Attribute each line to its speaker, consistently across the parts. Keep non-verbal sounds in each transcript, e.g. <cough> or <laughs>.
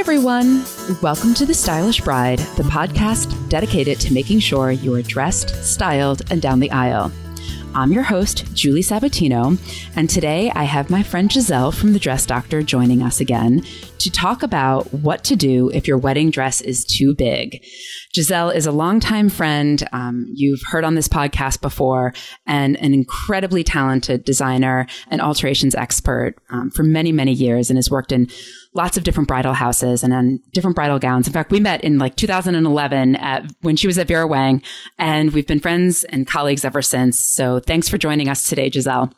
Speaker 1: everyone. Welcome to The Stylish Bride, the podcast dedicated to making sure you are dressed, styled, and down the aisle. I'm your host, Julie Sabatino, and today I have my friend Giselle from The Dress Doctor joining us again to talk about what to do if your wedding dress is too big. Giselle is a longtime friend. Um, you've heard on this podcast before, and an incredibly talented designer and alterations expert um, for many, many years, and has worked in lots of different bridal houses and on different bridal gowns. In fact, we met in like 2011 at, when she was at Vera Wang, and we've been friends and colleagues ever since. So thanks for joining us today, Giselle.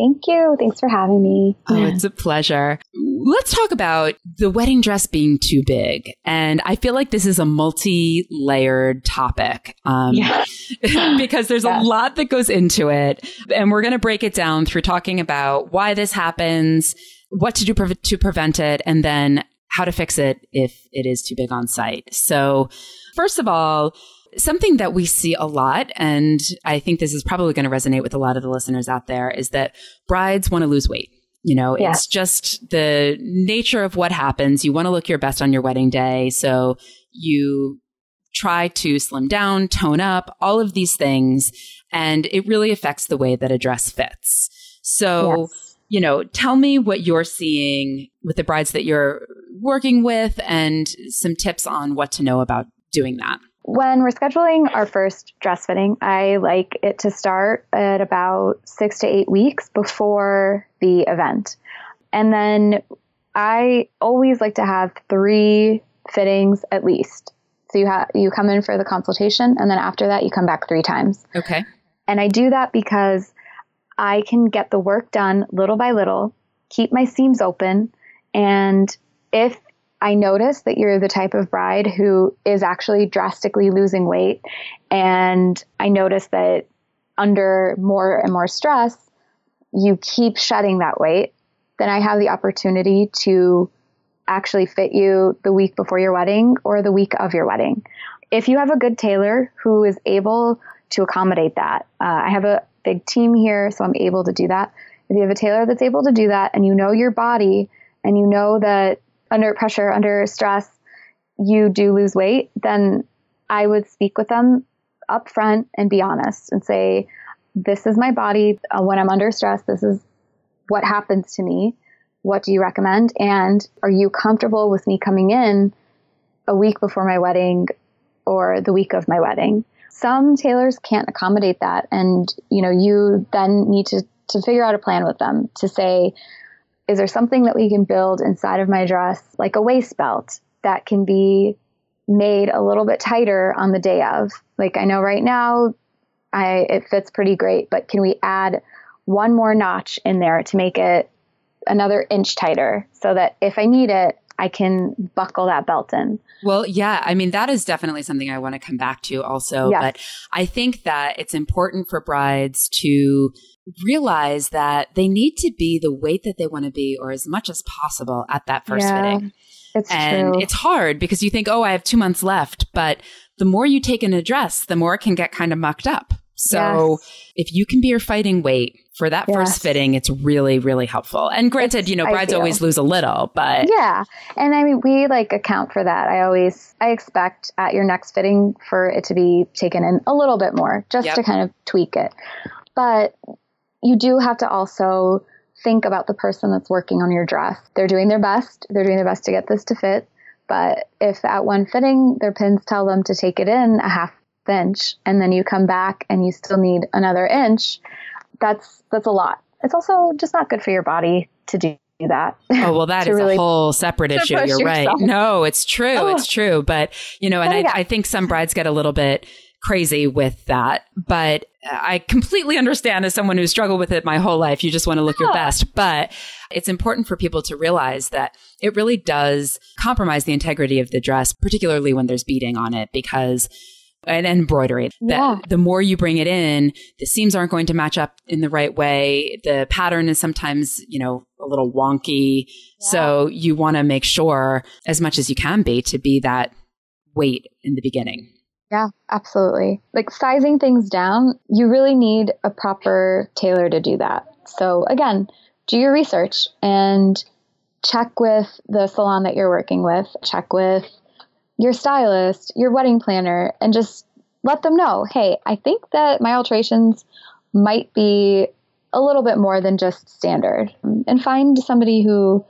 Speaker 2: Thank you. Thanks for having me.
Speaker 1: Oh, it's a pleasure. Let's talk about the wedding dress being too big. And I feel like this is a multi layered topic um, yeah. <laughs> because there's yeah. a lot that goes into it. And we're going to break it down through talking about why this happens, what to do pre- to prevent it, and then how to fix it if it is too big on site. So, first of all, something that we see a lot, and I think this is probably going to resonate with a lot of the listeners out there, is that brides want to lose weight. You know, yeah. it's just the nature of what happens. You want to look your best on your wedding day. So you try to slim down, tone up, all of these things. And it really affects the way that a dress fits. So yes you know, tell me what you're seeing with the brides that you're working with and some tips on what to know about doing that.
Speaker 2: When we're scheduling our first dress fitting, I like it to start at about six to eight weeks before the event. And then I always like to have three fittings at least. So you have you come in for the consultation and then after that you come back three times.
Speaker 1: Okay.
Speaker 2: And I do that because I can get the work done little by little, keep my seams open, and if I notice that you're the type of bride who is actually drastically losing weight, and I notice that under more and more stress, you keep shedding that weight, then I have the opportunity to actually fit you the week before your wedding or the week of your wedding. If you have a good tailor who is able to accommodate that, uh, I have a, big team here, so I'm able to do that. If you have a tailor that's able to do that and you know your body and you know that under pressure, under stress, you do lose weight, then I would speak with them up front and be honest and say, This is my body. Uh, when I'm under stress, this is what happens to me. What do you recommend? And are you comfortable with me coming in a week before my wedding or the week of my wedding? some tailors can't accommodate that and you know you then need to to figure out a plan with them to say is there something that we can build inside of my dress like a waist belt that can be made a little bit tighter on the day of? Like i know right now i it fits pretty great but can we add one more notch in there to make it another inch tighter so that if i need it I can buckle that belt in.
Speaker 1: Well, yeah, I mean, that is definitely something I want to come back to also. Yes. But I think that it's important for brides to realize that they need to be the weight that they want to be or as much as possible at that first yeah, fitting.
Speaker 2: It's
Speaker 1: and
Speaker 2: true.
Speaker 1: it's hard because you think, oh, I have two months left. But the more you take in a dress, the more it can get kind of mucked up. So yes. if you can be your fighting weight for that yes. first fitting, it's really, really helpful. And granted, it's, you know, brides always lose a little, but
Speaker 2: yeah. And I mean, we like account for that. I always, I expect at your next fitting for it to be taken in a little bit more just yep. to kind of tweak it. But you do have to also think about the person that's working on your dress. They're doing their best. They're doing their best to get this to fit. But if at one fitting, their pins tell them to take it in a half inch and then you come back and you still need another inch, that's that's a lot. It's also just not good for your body to do that.
Speaker 1: Oh well, <laughs> that is really a whole separate <laughs> issue. You're yourself. right. No, it's true. Oh. It's true. But you know, and oh, I, I think some brides get a little bit crazy with that. But I completely understand as someone who's struggled with it my whole life. You just want to look your best. But it's important for people to realize that it really does compromise the integrity of the dress, particularly when there's beading on it, because and embroidery. Yeah. The more you bring it in, the seams aren't going to match up in the right way. The pattern is sometimes, you know, a little wonky. Yeah. So you want to make sure as much as you can be to be that weight in the beginning.
Speaker 2: Yeah, absolutely. Like sizing things down, you really need a proper tailor to do that. So again, do your research and check with the salon that you're working with, check with your stylist, your wedding planner, and just let them know hey, I think that my alterations might be a little bit more than just standard. And find somebody who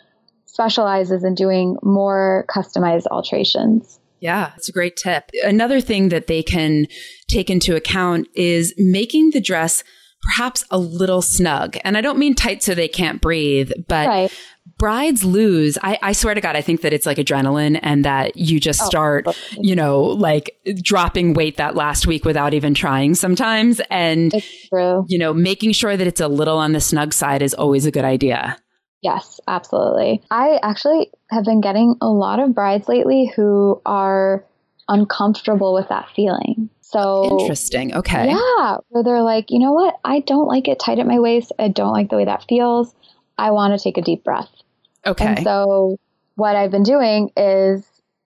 Speaker 2: specializes in doing more customized alterations.
Speaker 1: Yeah, it's a great tip. Another thing that they can take into account is making the dress perhaps a little snug. And I don't mean tight so they can't breathe, but right. Brides lose. I, I, swear to God, I think that it's like adrenaline and that you just oh, start, you know, like dropping weight that last week without even trying sometimes. And, you know, making sure that it's a little on the snug side is always a good idea.
Speaker 2: Yes, absolutely. I actually have been getting a lot of brides lately who are uncomfortable with that feeling. So
Speaker 1: interesting. Okay.
Speaker 2: Yeah. Where they're like, you know what? I don't like it tight at my waist. I don't like the way that feels. I want to take a deep breath.
Speaker 1: Okay.
Speaker 2: And so what I've been doing is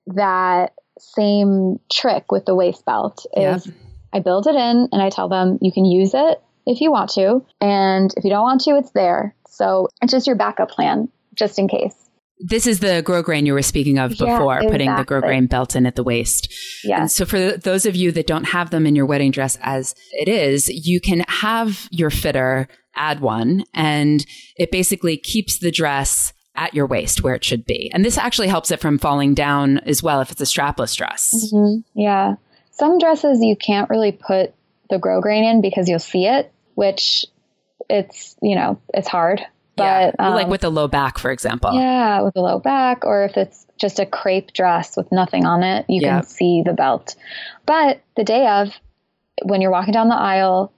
Speaker 2: that same trick with the waist belt is yep. I build it in and I tell them you can use it if you want to. And if you don't want to, it's there. So it's just your backup plan, just in case.
Speaker 1: This is the grosgrain you were speaking of before, yeah, exactly. putting the grosgrain belt in at the waist.
Speaker 2: Yeah.
Speaker 1: And so for those of you that don't have them in your wedding dress as it is, you can have your fitter add one and it basically keeps the dress at your waist where it should be. And this actually helps it from falling down as well if it's a strapless dress.
Speaker 2: Mm-hmm. Yeah. Some dresses you can't really put the grosgrain in because you'll see it, which it's you know it's hard. But
Speaker 1: yeah. like um, with a low back, for example.
Speaker 2: Yeah, with a low back, or if it's just a crepe dress with nothing on it, you yeah. can see the belt. But the day of, when you're walking down the aisle,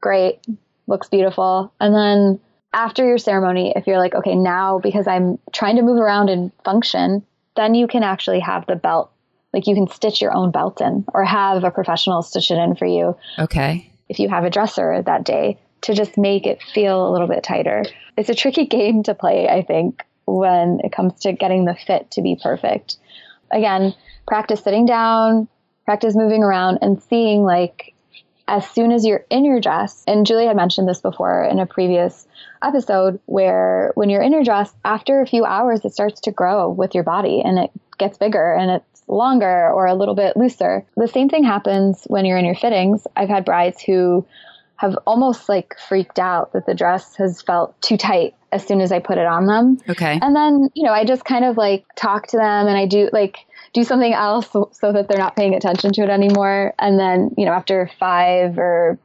Speaker 2: great, looks beautiful, and then after your ceremony, if you're like, okay, now because I'm trying to move around and function, then you can actually have the belt. Like you can stitch your own belt in or have a professional stitch it in for you.
Speaker 1: Okay.
Speaker 2: If you have a dresser that day, to just make it feel a little bit tighter. It's a tricky <laughs> game to play, I think, when it comes to getting the fit to be perfect. Again, practice sitting down, practice moving around, and seeing like as soon as you're in your dress, and Julie had mentioned this before in a previous episode, where when you're in your dress, after a few hours, it starts to grow with your body and it gets bigger and it's longer or a little bit looser. The same thing happens when you're in your fittings. I've had brides who have almost like freaked out that the dress has felt too tight as soon as I put it on them.
Speaker 1: Okay.
Speaker 2: And then, you know, I just kind of like talk to them and I do like do something else so, so that they're not paying attention to it anymore. And then, you know, after five or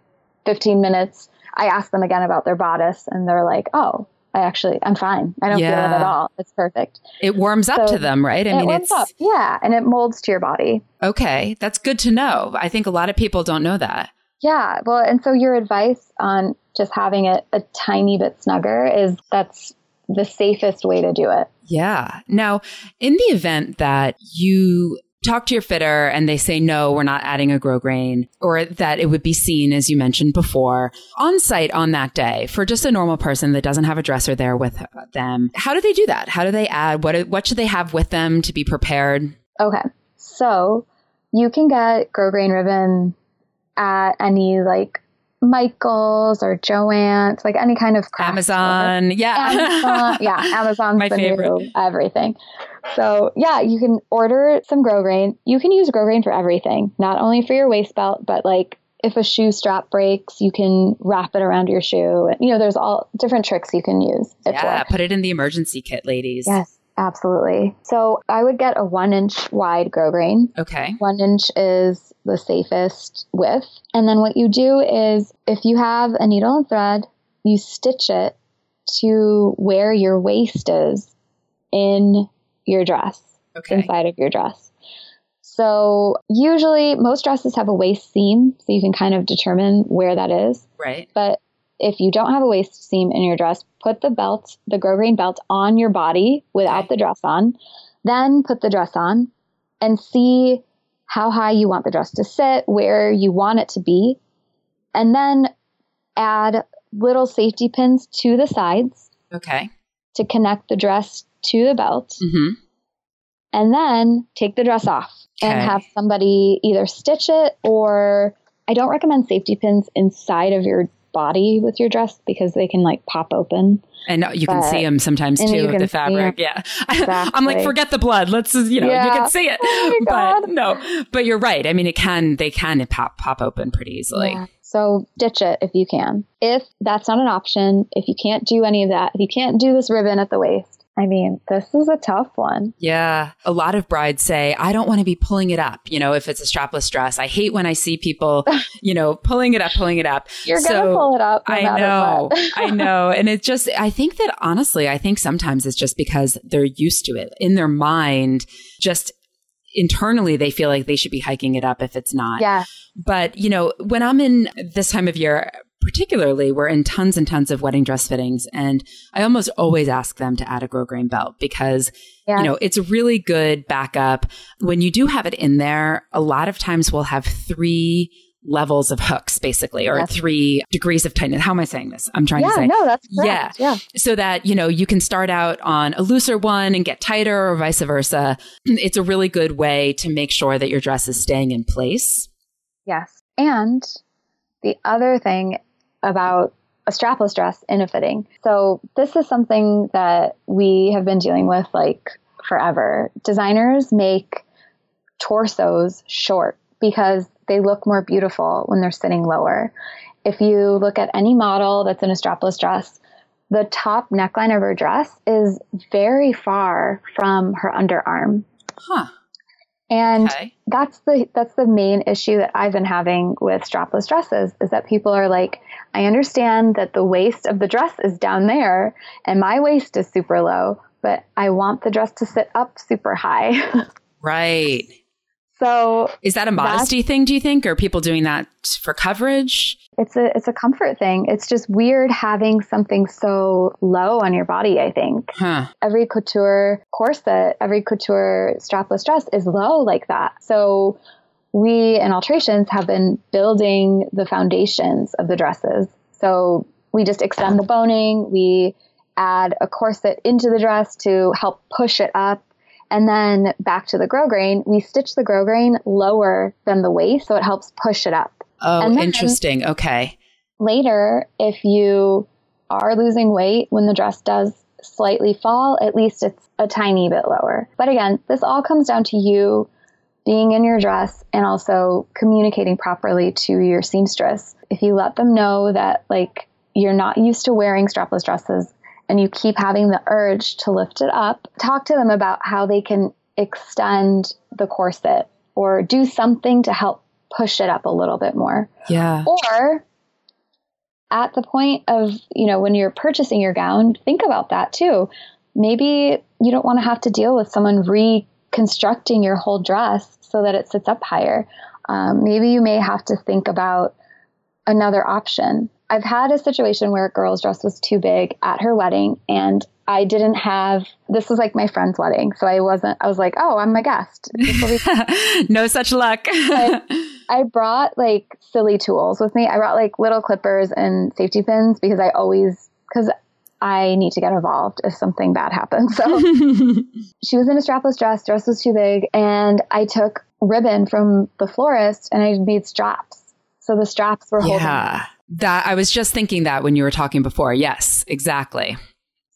Speaker 2: 15 minutes, I ask them again about their bodice and they're like, oh, I actually, I'm fine. I don't yeah. feel it at all. It's perfect.
Speaker 1: It warms up so to them, right?
Speaker 2: I mean, it it's, up. yeah. And it molds to your body.
Speaker 1: Okay. That's good to know. I think a lot of people don't know that.
Speaker 2: Yeah. Well, and so your advice on just having it a tiny bit snugger is that's the safest way to do it.
Speaker 1: Yeah. Now, in the event that you talk to your fitter and they say, no, we're not adding a grosgrain, or that it would be seen, as you mentioned before, on site on that day for just a normal person that doesn't have a dresser there with them. How do they do that? How do they add? What, what should they have with them to be prepared?
Speaker 2: Okay. So you can get grosgrain ribbon at any like Michaels or Joann's, like any kind of
Speaker 1: Amazon. Store. Yeah.
Speaker 2: Amazon, yeah. <laughs> Amazon's my favorite. everything. So yeah, you can order some grosgrain. You can use grosgrain for everything, not only for your waist belt, but like if a shoe strap breaks, you can wrap it around your shoe. You know, there's all different tricks you can use.
Speaker 1: yeah, put it in the emergency kit, ladies.
Speaker 2: Yes. Absolutely. So I would get a one inch wide grosgrain.
Speaker 1: Okay.
Speaker 2: One inch is the safest width. And then what you do is if you have a needle and thread, you stitch it to where your waist is in your dress,
Speaker 1: okay.
Speaker 2: inside of your dress. So usually most dresses have a waist seam, so you can kind of determine where that is.
Speaker 1: Right.
Speaker 2: But if you don't have a waist seam in your dress, put the belt, the grosgrain belt on your body without the dress on. Then put the dress on and see how high you want the dress to sit, where you want it to be. And then add little safety pins to the sides.
Speaker 1: Okay.
Speaker 2: To connect the dress to the belt.
Speaker 1: Mm-hmm.
Speaker 2: And then take the dress off okay. and have somebody either stitch it or I don't recommend safety pins inside of your body with your dress because they can like pop open.
Speaker 1: And you can see them sometimes too, the fabric. Yeah. Exactly. <laughs> I'm like, forget the blood. Let's, you know, yeah. you can see it. Oh <laughs> but no, but you're right. I mean, it can, they can pop, pop open pretty easily. Yeah.
Speaker 2: So ditch it if you can. If that's not an option, if you can't do any of that, if you can't do this ribbon at the waist, I mean, this is a tough one.
Speaker 1: Yeah. A lot of brides say, I don't want to be pulling it up, you know, if it's a strapless dress. I hate when I see people, <laughs> you know, pulling it up, pulling it up.
Speaker 2: You're so, going to pull it up.
Speaker 1: No I know. <laughs> I know. And it's just, I think that honestly, I think sometimes it's just because they're used to it in their mind, just internally they feel like they should be hiking it up if it's not.
Speaker 2: Yeah.
Speaker 1: But, you know, when I'm in this time of year, particularly we're in tons and tons of wedding dress fittings and i almost always ask them to add a grosgrain belt because yeah. you know it's a really good backup. When you do have it in there a lot of times we'll have three levels of hooks basically or yes. three degrees of tightness. How am i saying this? I'm trying
Speaker 2: yeah,
Speaker 1: to say
Speaker 2: no that's correct. yeah.
Speaker 1: Yeah. So that you know you can start out on a looser one and get tighter or vice versa. <clears throat> It's a really good way to make sure that your dress is staying in place.
Speaker 2: Yes. And the other thing about a strapless dress in a fitting. So this is something that we have been dealing with like forever. Designers make torsos short because they look more beautiful when they're sitting lower. If you look at any model that's in a strapless dress, the top neckline of her dress is very far from her underarm.
Speaker 1: Huh.
Speaker 2: And okay. that's the that's the main issue that I've been having with strapless dresses is that people are like, I understand that the waist of the dress is down there and my waist is super low, but I want the dress to sit up super high. <laughs>
Speaker 1: right.
Speaker 2: So
Speaker 1: is that a modesty thing, do you think? Or people doing that for coverage?
Speaker 2: It's a it's a comfort thing. It's just weird having something so low on your body, I think.
Speaker 1: Huh.
Speaker 2: Every couture corset, every couture strapless dress is low like that. So we in alterations have been building the foundations of the dresses. So we just extend the boning, we add a corset into the dress to help push it up and then back to the grosgrain, we stitch the grosgrain lower than the waist so it helps push it up.
Speaker 1: Oh, interesting. Okay.
Speaker 2: Later, if you are losing weight when the dress does slightly fall, at least it's a tiny bit lower. But again, this all comes down to you being in your dress and also communicating properly to your seamstress. If you let them know that like you're not used to wearing strapless dresses and you keep having the urge to lift it up, talk to them about how they can extend the corset or do something to help push it up a little bit more.
Speaker 1: Yeah.
Speaker 2: Or at the point of, you know, when you're purchasing your gown, think about that too. Maybe you don't want to have to deal with someone reconstructing your whole dress so that it sits up higher. Um, maybe you may have to think about another option. I've had a situation where a girl's dress was too big at her wedding and I didn't have this was like my friend's wedding. So I wasn't I was like, "Oh, I'm a guest." <laughs>
Speaker 1: no such luck. <laughs>
Speaker 2: I brought like silly tools with me. I brought like little clippers and safety pins because I always cuz I need to get involved if something bad happens. So <laughs> she was in a strapless dress, dress was too big, and I took ribbon from the florist and I made straps. So the straps were holding.
Speaker 1: Yeah. That I was just thinking that when you were talking before. Yes, exactly.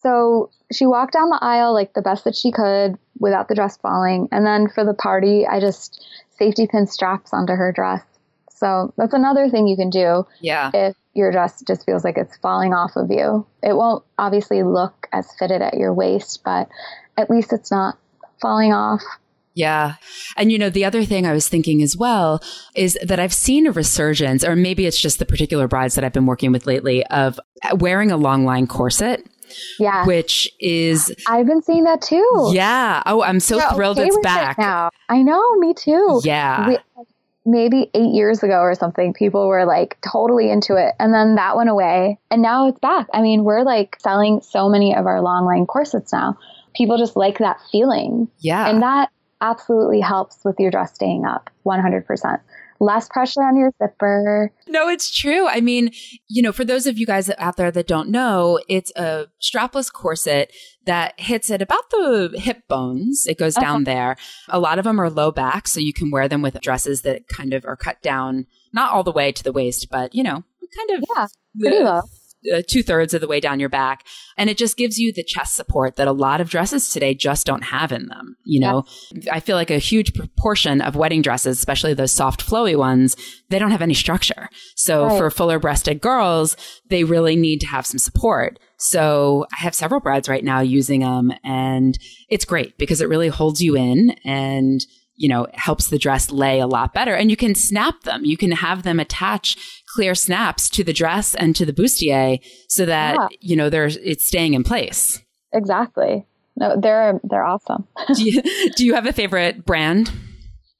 Speaker 2: So she walked down the aisle like the best that she could without the dress falling. And then for the party, I just safety pin straps onto her dress. So that's another thing you can do.
Speaker 1: Yeah.
Speaker 2: If your dress just feels like it's falling off of you, it won't obviously look as fitted at your waist, but at least it's not falling off.
Speaker 1: Yeah. And you know, the other thing I was thinking as well is that I've seen a resurgence, or maybe it's just the particular brides that I've been working with lately, of wearing a long line corset.
Speaker 2: Yeah.
Speaker 1: Which is
Speaker 2: I've been seeing that too.
Speaker 1: Yeah. Oh, I'm so You're thrilled okay it's back. It
Speaker 2: now. I know, me too.
Speaker 1: Yeah.
Speaker 2: We, maybe eight years ago or something, people were like totally into it. And then that went away. And now it's back. I mean, we're like selling so many of our long line corsets now. People just like that feeling.
Speaker 1: Yeah.
Speaker 2: And that absolutely helps with your dress staying up 100%. Less pressure on your zipper.
Speaker 1: No, it's true. I mean, you know, for those of you guys out there that don't know, it's a strapless corset that hits at about the hip bones. It goes down uh-huh. there. A lot of them are low back, so you can wear them with dresses that kind of are cut down, not all the way to the waist, but, you know, kind of
Speaker 2: yeah, pretty low
Speaker 1: uh, two thirds of the way down your back. And it just gives you the chest support that a lot of dresses today just don't have in them. You know, I feel like a huge proportion of wedding dresses, especially those soft flowy ones, they don't have any structure. So right. for fuller breasted girls, they really need to have some support. So I have several brides right now using them and it's great because it really holds you in and you know, helps the dress lay a lot better. And you can snap them. You can have them attach clear snaps to the dress and to the bustier so that, yeah. you know, they're, it's staying in place.
Speaker 2: Exactly. No, they're, they're awesome. <laughs>
Speaker 1: do, you, do you have a favorite brand?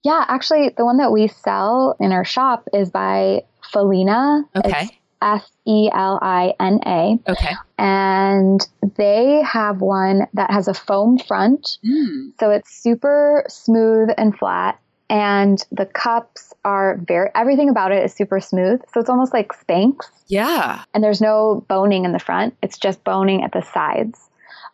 Speaker 2: Yeah, actually, the one that we sell in our shop is by Felina.
Speaker 1: Okay.
Speaker 2: F E L I N A.
Speaker 1: Okay.
Speaker 2: And they have one that has a foam front. Mm. So it's super smooth and flat and the cups are very everything about it is super smooth. So it's almost like spanx.
Speaker 1: Yeah.
Speaker 2: And there's no boning in the front. It's just boning at the sides.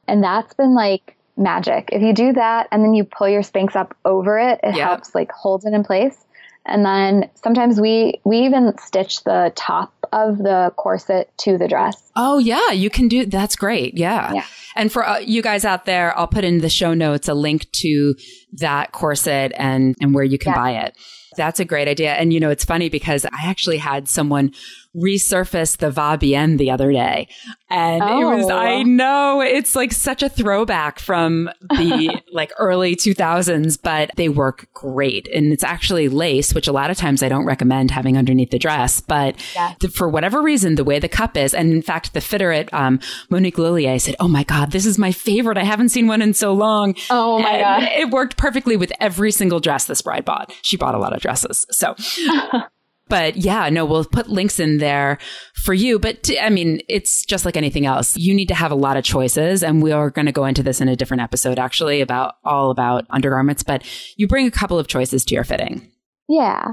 Speaker 2: And that's been like magic. If you do that and then you pull your spanx up over it it yep. helps like hold it in place and then sometimes we we even stitch the top of the corset to the dress.
Speaker 1: Oh yeah, you can do that's great. Yeah.
Speaker 2: yeah.
Speaker 1: And for uh, you guys out there, I'll put in the show notes a link to that corset and and where you can yeah. buy it. That's a great idea. And you know, it's funny because I actually had someone resurfaced the Va Bien the other day. And oh. it was, I oh. know it's like such a throwback from the <laughs> like early 2000s, but they work great. And it's actually lace, which a lot of times I don't recommend having underneath the dress. But yeah. the, for whatever reason, the way the cup is, and in fact, the fitter at um, Monique Lhuillier said, Oh my God, this is my favorite. I haven't seen one in so long.
Speaker 2: Oh my and God.
Speaker 1: It worked perfectly with every single dress this bride bought. She bought a lot of dresses. So. <laughs> But yeah, no, we'll put links in there for you. But I mean, it's just like anything else. You need to have a lot of choices. And we are going to go into this in a different episode, actually, about all about undergarments. But you bring a couple of choices to your fitting.
Speaker 2: Yeah.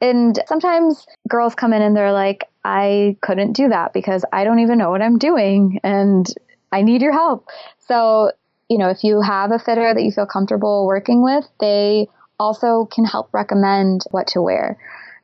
Speaker 2: And sometimes girls come in and they're like, I couldn't do that because I don't even know what I'm doing and I need your help. So, you know, if you have a fitter that you feel comfortable working with, they also can help recommend what to wear.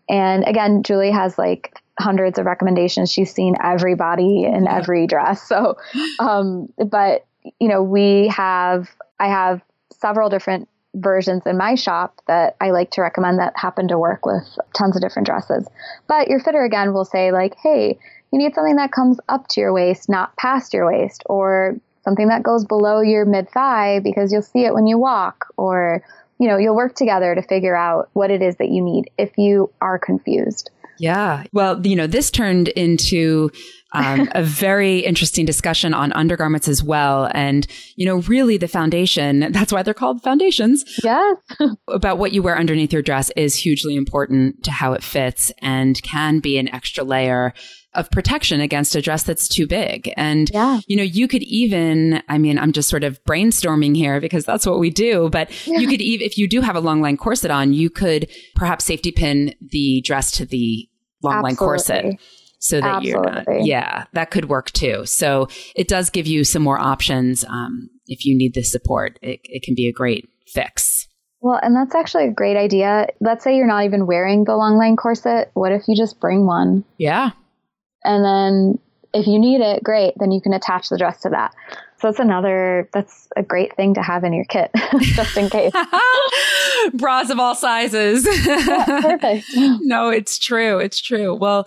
Speaker 2: And again, Julie has like hundreds of recommendations. She's seen everybody in every dress. So, um, but you know, we have, I have several different versions in my shop that I like to recommend that happen to work with tons of different dresses. But your fitter again will say like, hey, you need something that comes up to your waist, not past your waist, or something that goes below your mid thigh because you'll see it when you walk, or you know, you'll work together to figure out what it is that you need if you are confused.
Speaker 1: Yeah. Well, you know, this turned into um, a very interesting discussion on undergarments as well. And, you know, really the foundation, that's why they're called foundations.
Speaker 2: Yes.
Speaker 1: about what you wear underneath your dress is hugely important to how it fits and can be an extra layer of protection against a dress that's too big. And,
Speaker 2: yeah.
Speaker 1: you know, you could even, I mean, I'm just sort of brainstorming here because that's what we do, but yeah. you could even, if you do have a long line corset on, you could perhaps safety pin the dress to the long line corset so that Absolutely. you're not, yeah, that could work too. So it does give you some more options. Um, if you need the support, it, it can be a great fix.
Speaker 2: Well, and that's actually a great idea. Let's say you're not even wearing the long line corset. What if you just bring one?
Speaker 1: Yeah.
Speaker 2: And then if you need it, great. Then you can attach the dress to that. So that's another, that's a great thing to have in your kit, <laughs> just in case. <laughs>
Speaker 1: Bras of all sizes. <laughs>
Speaker 2: yeah, perfect.
Speaker 1: no, it's true. It's true. Well,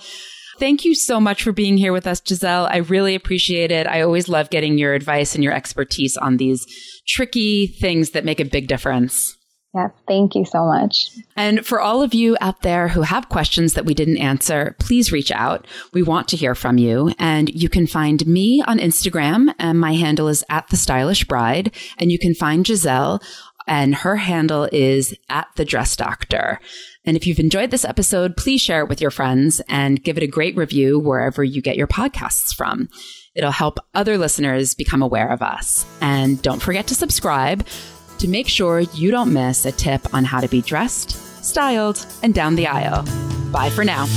Speaker 1: Thank you so much for being here with us, Giselle. I really appreciate it. I always love getting your advice and your expertise on these tricky things that make a big difference.
Speaker 2: Yes, thank you so much.
Speaker 1: And for all of you out there who have questions that we didn't answer, please reach out. We want to hear from you. And you can find me on Instagram, and my handle is at the stylish bride. And you can find Giselle, and her handle is at the dress doctor. And if you've enjoyed this episode, please share it with your friends and give it a great review wherever you get your podcasts from. It'll help other listeners become aware of us. And don't forget to subscribe to make sure you don't miss a tip on how to be dressed, styled, and down the aisle. Bye for now.